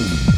너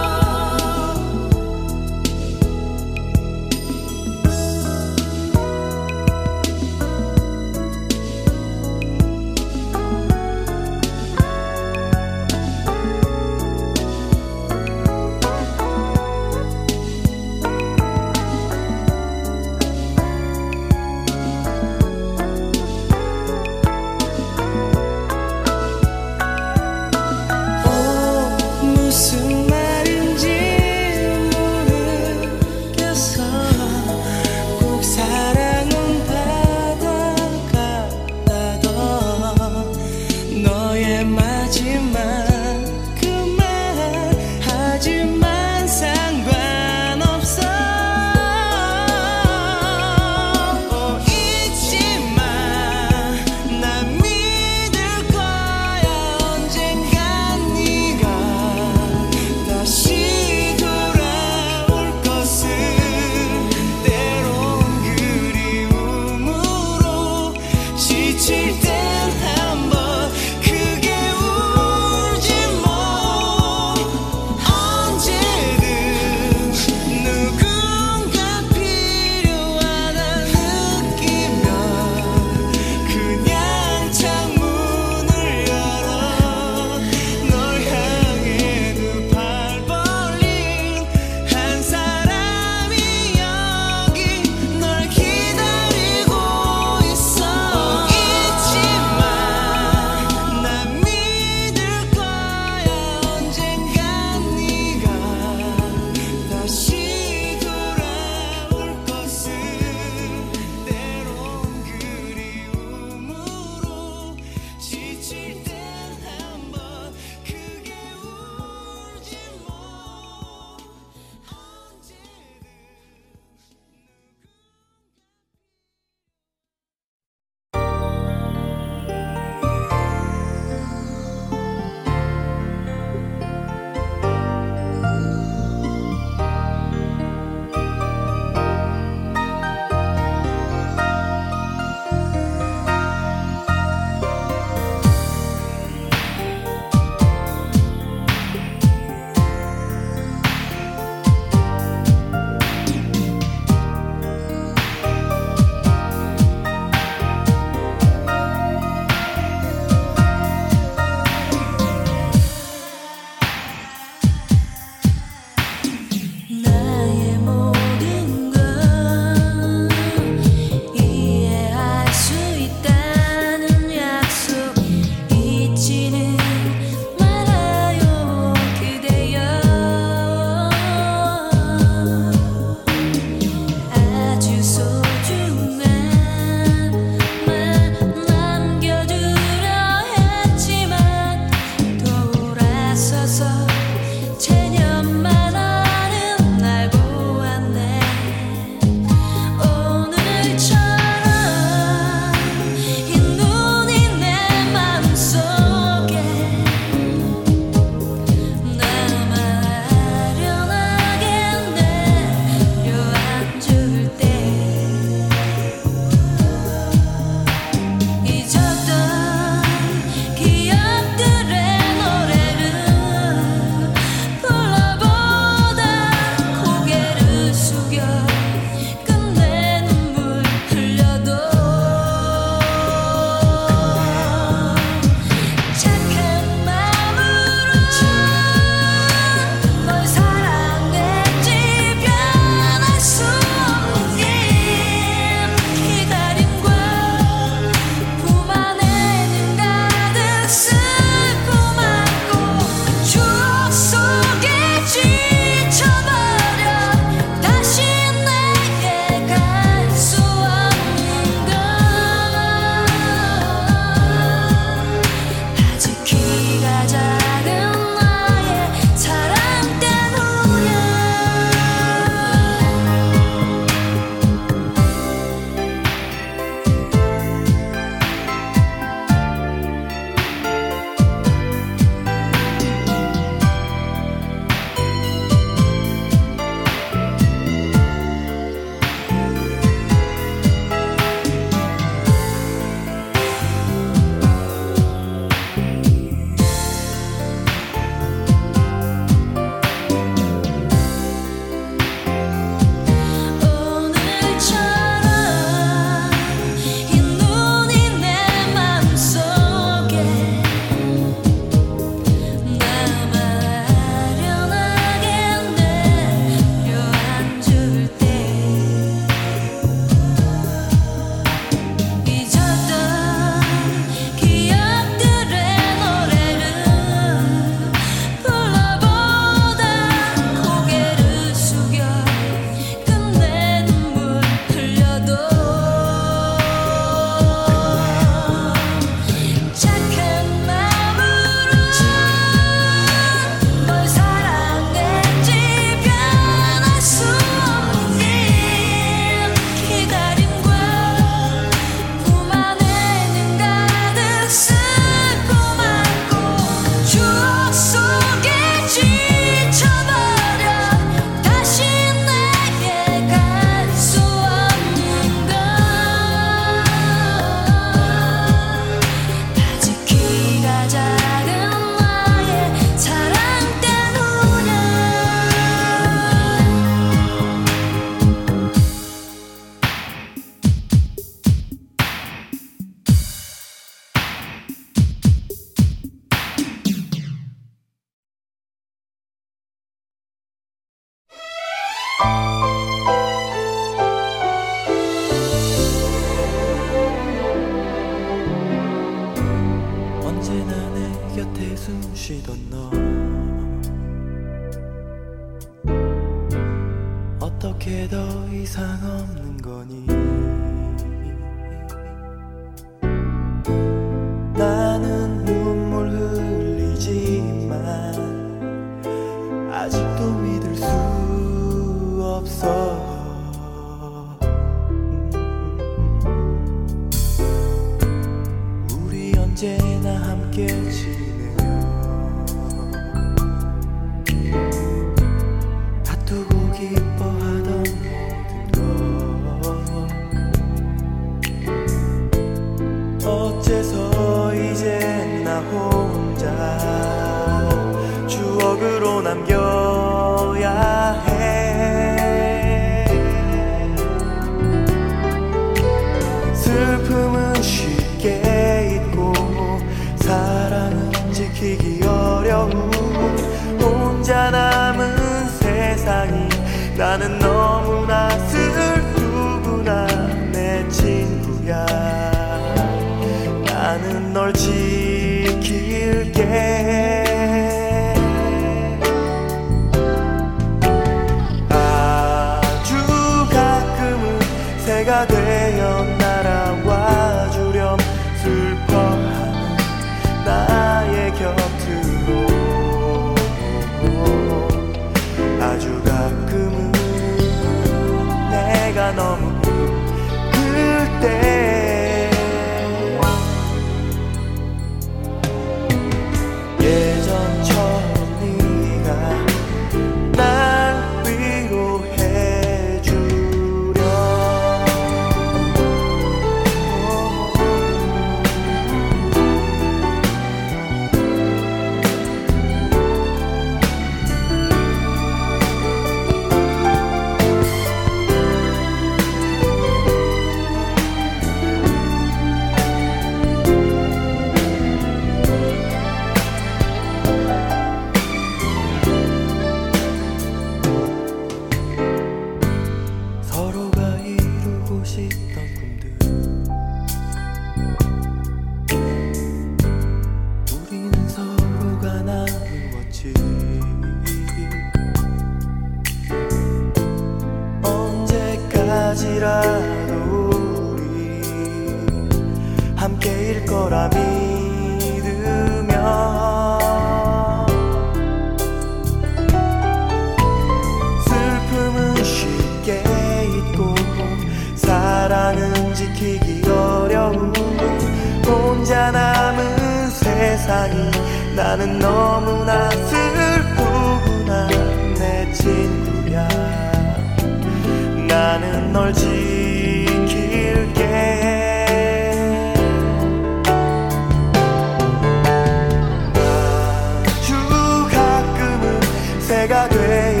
새가 되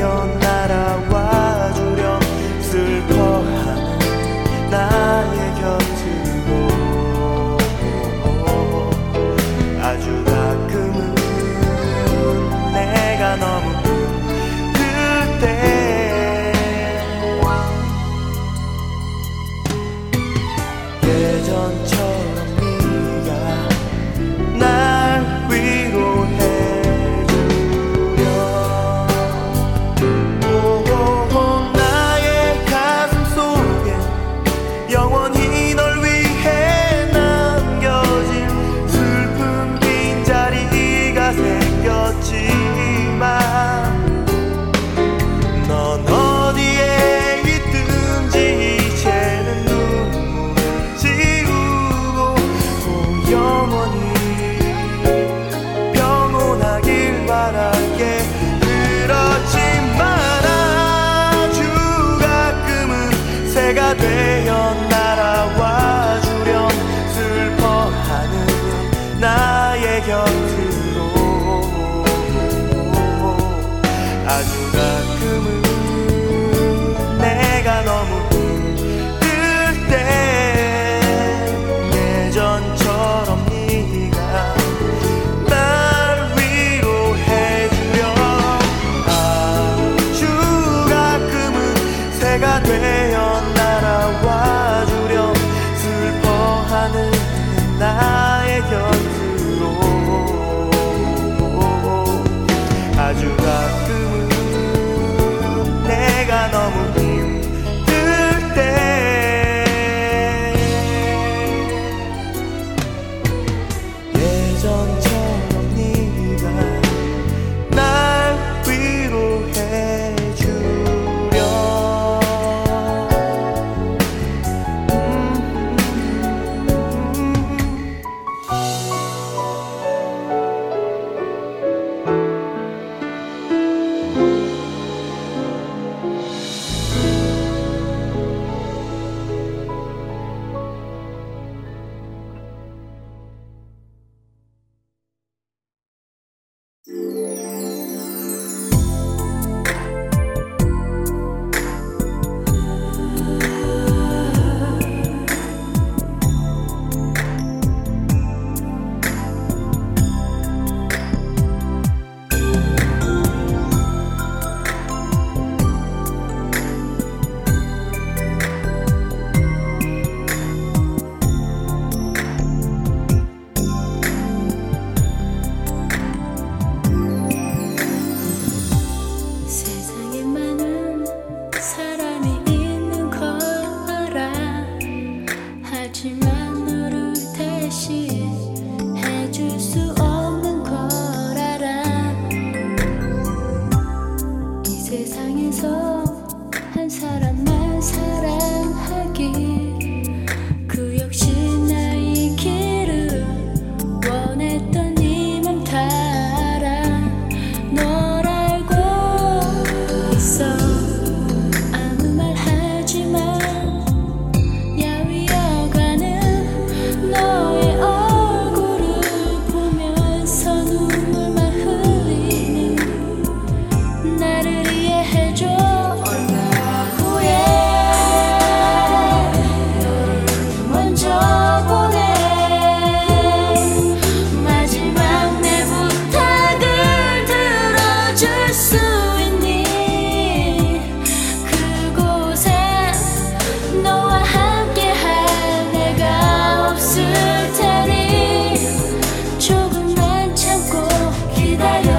새로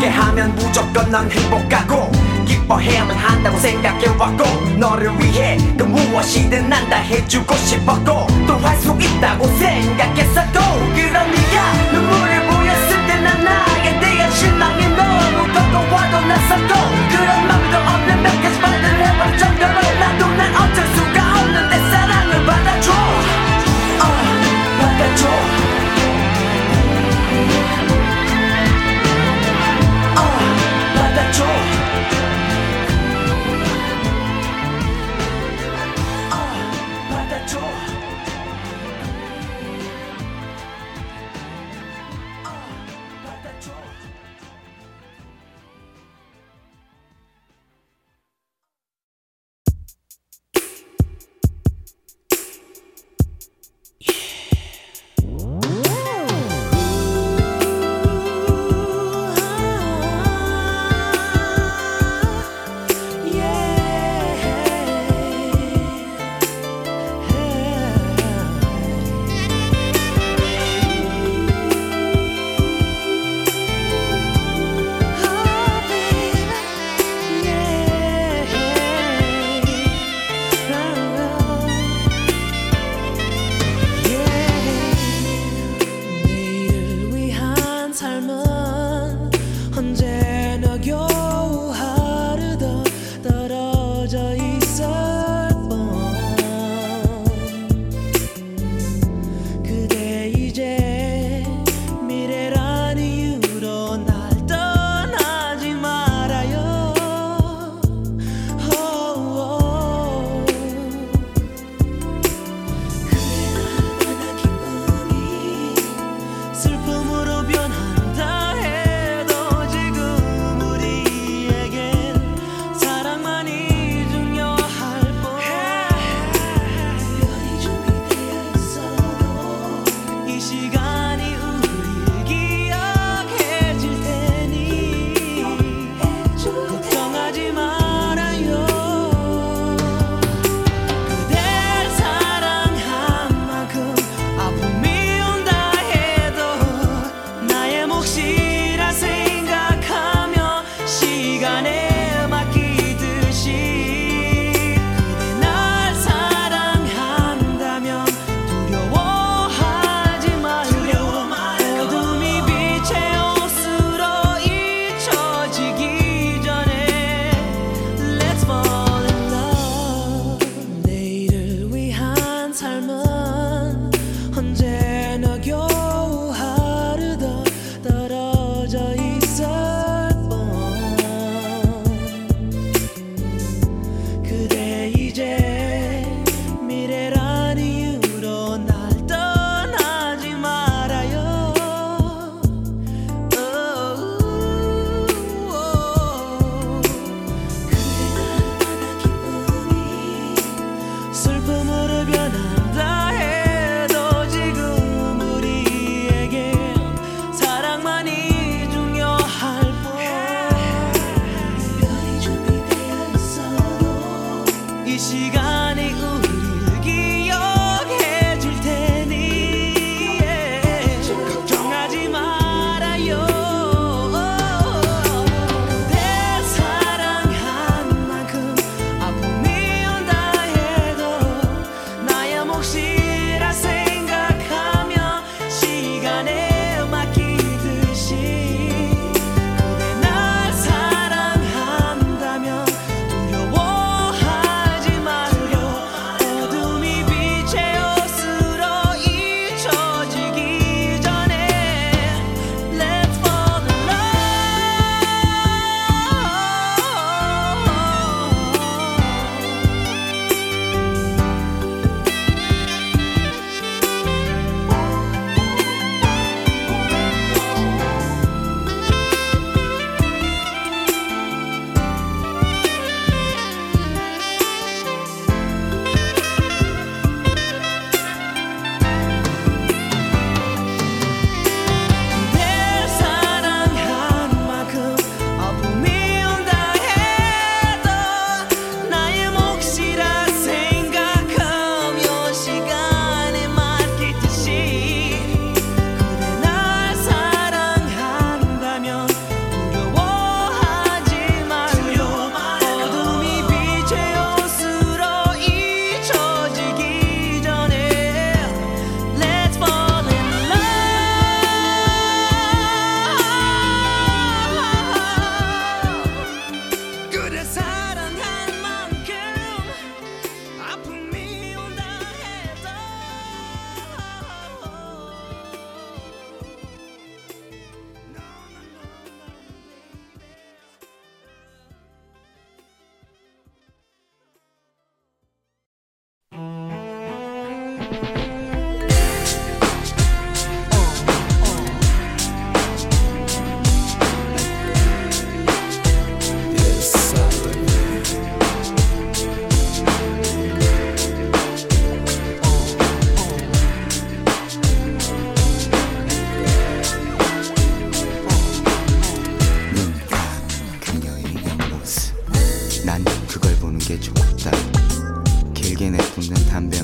함께하면 무조건 난 행복하고 기뻐해야만 한다고 생각해왔고 너를 위해 그 무엇이든 난 다 해주고 싶었고 또 할 수 있다고 생각했었고 그런 네가 눈물을 보였을 때 난 나에 대한 실망이 너무 더더와도 났었고 그런 마음도 없는 몇 가지 말을 해볼 정도로 나도 난 어쩔 수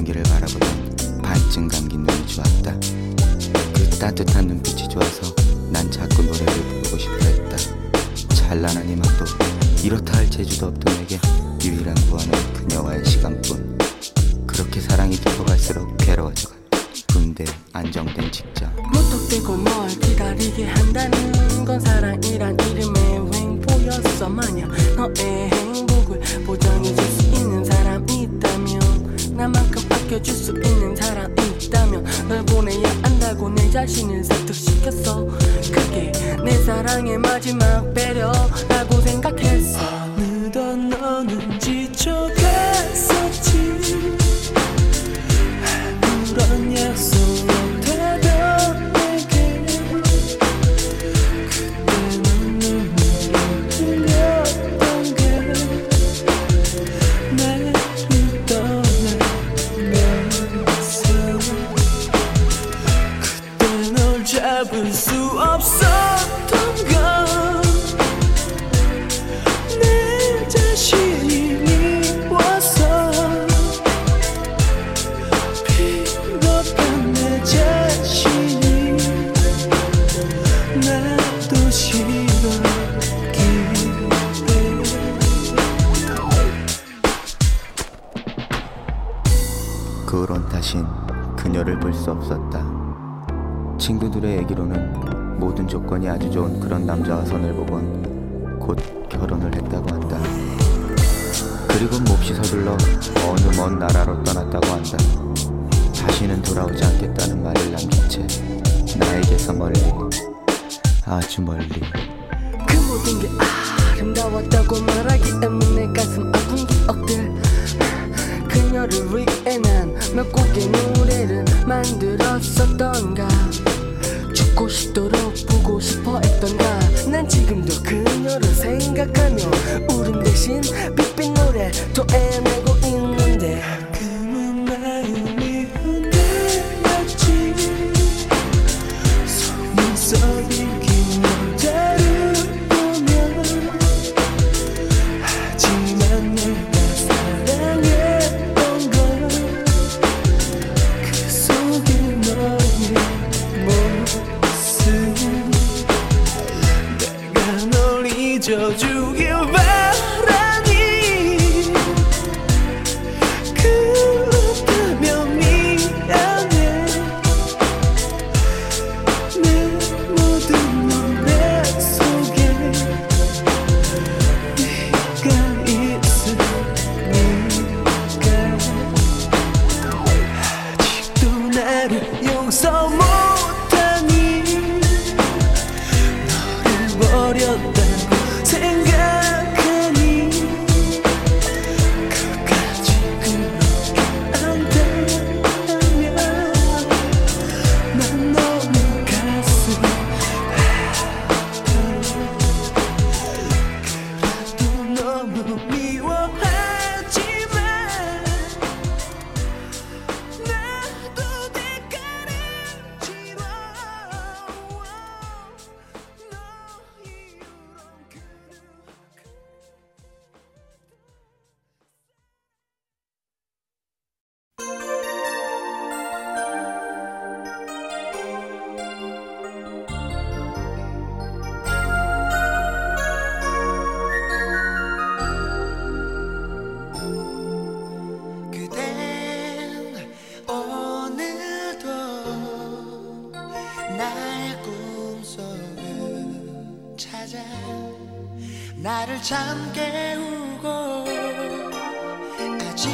경기를 바라보던 반쯤 감긴 눈이 좋았다. 그 따뜻한 눈빛이 좋아서 난 자꾸 노래를 부르고 싶어 했다. 찬란한 희망도 이렇다 할 재주도 없던 내게 유일한 구원은 그녀와의 시간뿐. 그렇게 사랑이 깊어갈수록 괴로워져 간 군대 안정된 직장. 무턱 대고 뭘 기다리게 한다는 건 사랑이란 이름의 횡포였어 만약 너의 행복을 보장해줄 수 있는 사람이 있다면 나만큼 지켜줄 수 있는 사람 있다면 널 보내야 한다고 내 자신을 설득시켰어. 그게 내 사랑의 마지막 배려라고 생각했어. 나를 잠 깨우고 아직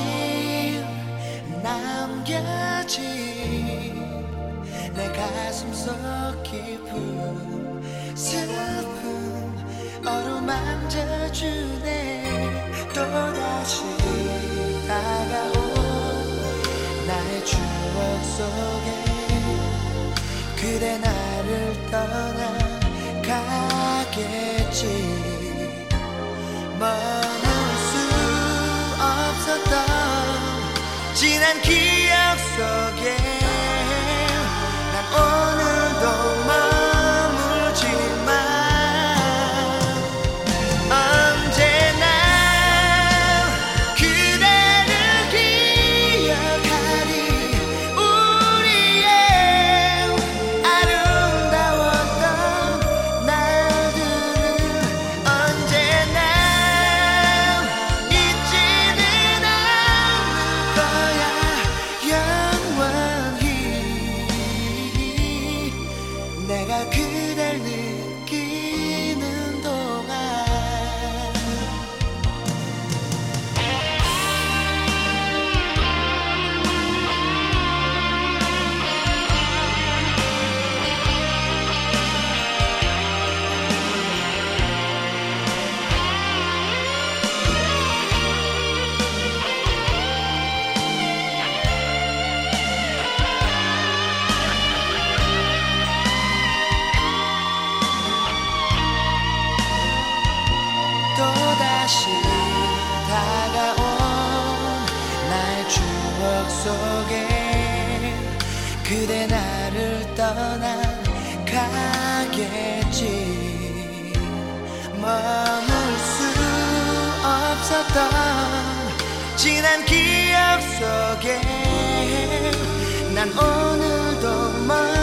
남겨진 내 가슴 속 깊은 슬픔 어루만져주네. 또다시 다가온 나의 추억 속에 그대 나를 떠나가겠지. 지난 기억 속에 난 지난 기억 속에 난 오늘도 멀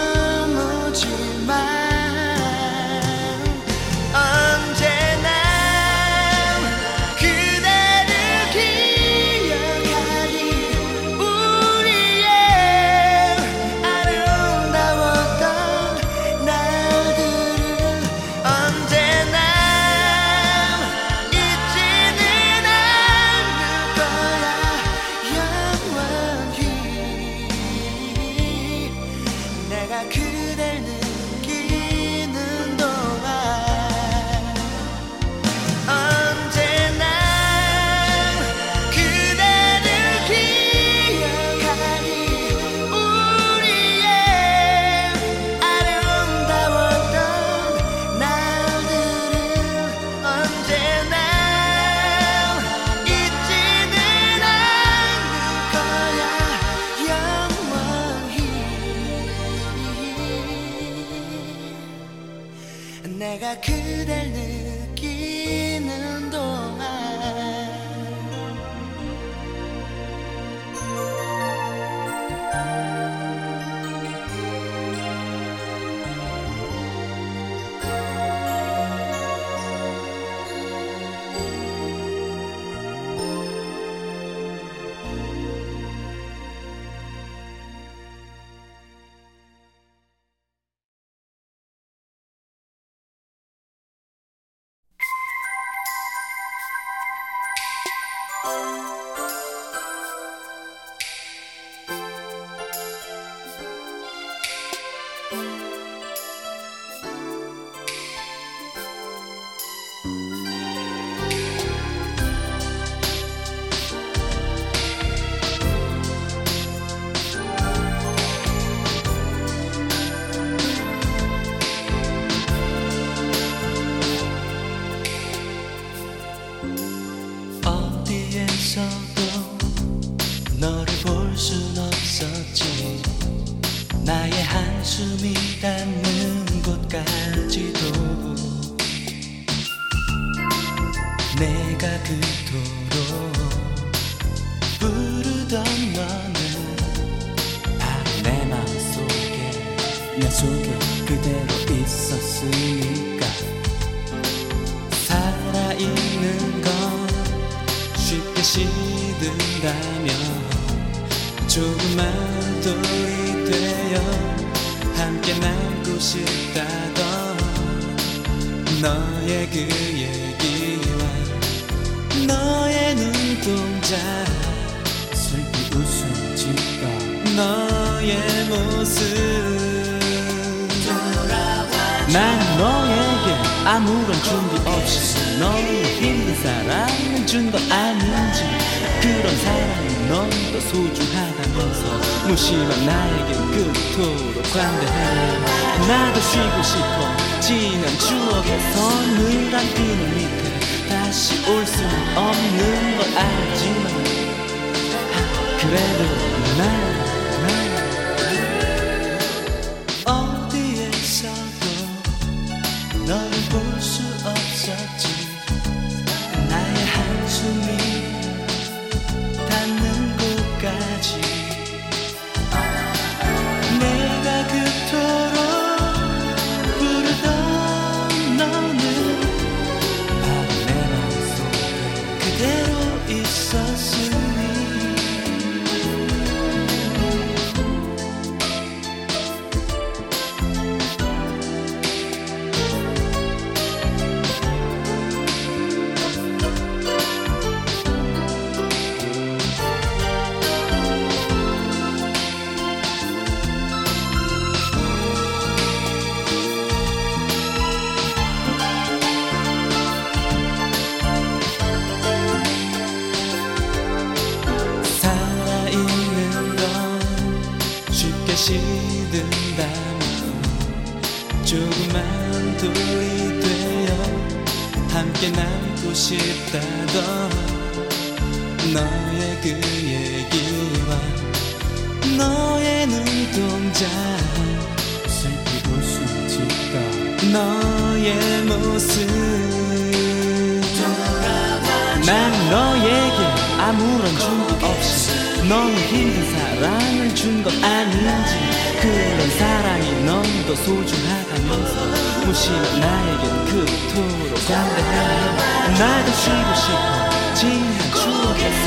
힘든 사랑을 준 것 아닌지. 그런 사랑이 너무도 소중하다면서 무심한 나에겐 그토록 상대하며 나도 쉬고 싶어 지난 추억에서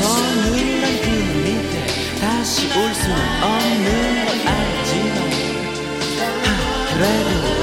눌난 그 밑에 다시 올 수는 없는 걸 알지만 하, 그래도